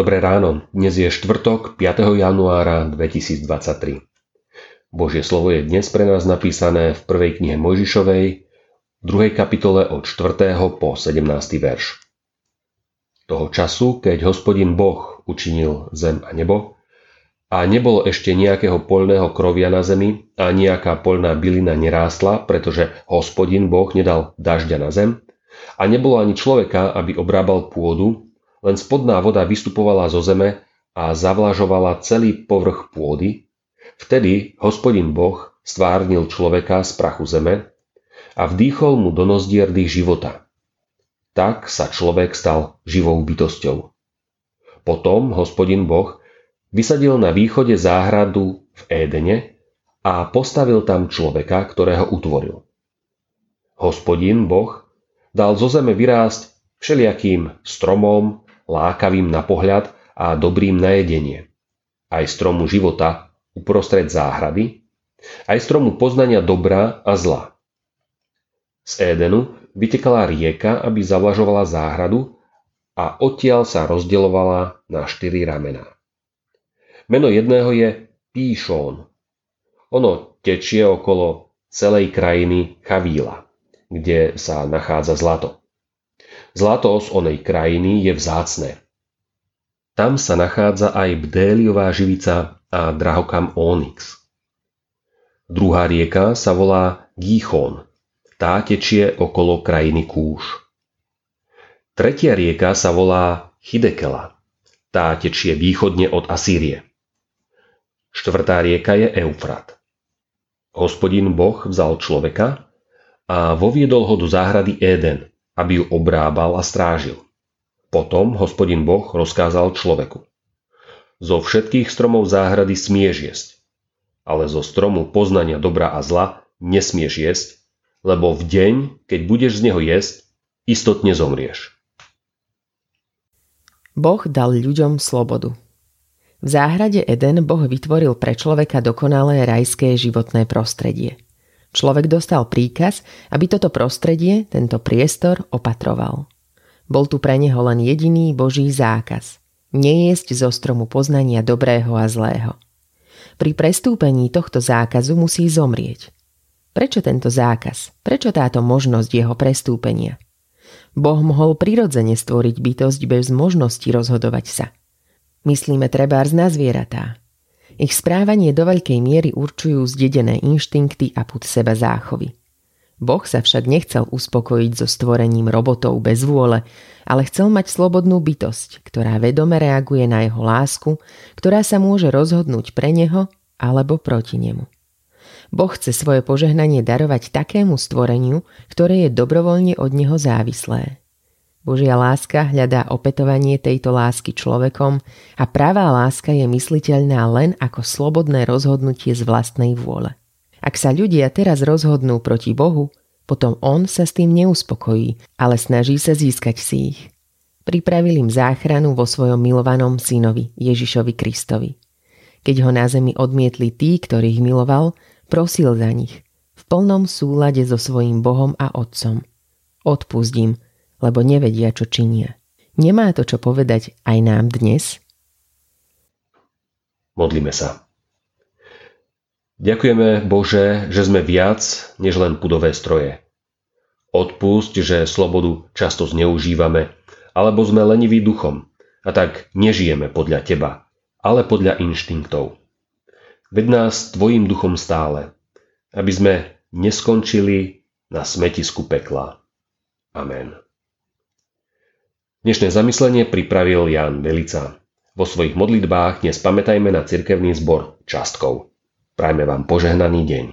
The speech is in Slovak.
Dobré ráno, dnes je štvrtok 5. januára 2023. Božie slovo je dnes pre nás napísané v prvej knihe Mojžišovej, v druhej kapitole od 4. po 17. verš. Toho času, keď hospodin Boh učinil zem a nebo, a nebolo ešte nejakého poľného krovia na zemi a nejaká poľná bylina nerástla, pretože hospodin Boh nedal dažďa na zem, a nebolo ani človeka, aby obrábal pôdu, len spodná voda vystupovala zo zeme a zavlažovala celý povrch pôdy, vtedy hospodin Boh stvárnil človeka z prachu zeme a vdýchol mu do nozdier dých života. Tak sa človek stal živou bytosťou. Potom hospodin Boh vysadil na východe záhradu v Édene a postavil tam človeka, ktorého utvoril. Hospodin Boh dal zo zeme vyrásť všelijakým stromom, lákavým na pohľad a dobrým na jedenie. Aj stromu života uprostred záhrady, aj stromu poznania dobra a zla. Z Édenu vytekala rieka, aby zavlažovala záhradu a odtiaľ sa rozdelovala na štyri ramená. Meno jedného je Píšón. Ono tečie okolo celej krajiny Chavíla, kde sa nachádza zlato. Zlato z onej krajiny je vzácne. Tam sa nachádza aj bdéliová živica a drahokam Onyx. Druhá rieka sa volá Gíchon. Tá tečie okolo krajiny Kúš. Tretia rieka sa volá Hidekela. Tá tečie východne od Asýrie. Štvrtá rieka je Eufrat. Hospodin Boh vzal človeka a voviedol ho do záhrady Éden, aby ju obrábal a strážil. Potom hospodin Boh rozkázal človeku. Zo všetkých stromov záhrady smieš jesť, ale zo stromu poznania dobra a zla nesmieš jesť, lebo v deň, keď budeš z neho jesť, istotne zomrieš. Boh dal ľuďom slobodu. V záhrade Eden Boh vytvoril pre človeka dokonalé rajské životné prostredie – Človek dostal príkaz, aby toto prostredie, tento priestor opatroval. Bol tu pre neho len jediný Boží zákaz. Nejesť zo stromu poznania dobrého a zlého. Pri prestúpení tohto zákazu musí zomrieť. Prečo tento zákaz? Prečo táto možnosť jeho prestúpenia? Boh mohol prirodzene stvoriť bytosť bez možnosti rozhodovať sa. Myslíme trebárs na zvieratá. Ich správanie do veľkej miery určujú zdedené inštinkty a put seba záchovy. Boh sa však nechcel uspokojiť so stvorením robotov bez vôle, ale chcel mať slobodnú bytosť, ktorá vedome reaguje na jeho lásku, ktorá sa môže rozhodnúť pre neho alebo proti nemu. Boh chce svoje požehnanie darovať takému stvoreniu, ktoré je dobrovoľne od neho závislé. Božia láska hľadá opetovanie tejto lásky človekom a pravá láska je mysliteľná len ako slobodné rozhodnutie z vlastnej vôle. Ak sa ľudia teraz rozhodnú proti Bohu, potom On sa s tým neuspokojí, ale snaží sa získať si ich. Pripravil im záchranu vo svojom milovanom synovi Ježišovi Kristovi. Keď ho na zemi odmietli tí, ktorých miloval, prosil za nich, v plnom súlade so svojím Bohom a Otcom. Odpustím, lebo nevedia, čo činia. Nemá to čo povedať aj nám dnes? Modlíme sa. Ďakujeme Bože, že sme viac než len pudové stroje. Odpusť, že slobodu často zneužívame, alebo sme leniví duchom a tak nežijeme podľa Teba, ale podľa inštinktov. Ved nás Tvojim duchom stále, aby sme neskončili na smetisku pekla. Amen. Dnešné zamyslenie pripravil Jan Velica. Vo svojich modlitbách dnes pamätajme na cirkevný zbor častkov. Prajme vám požehnaný deň.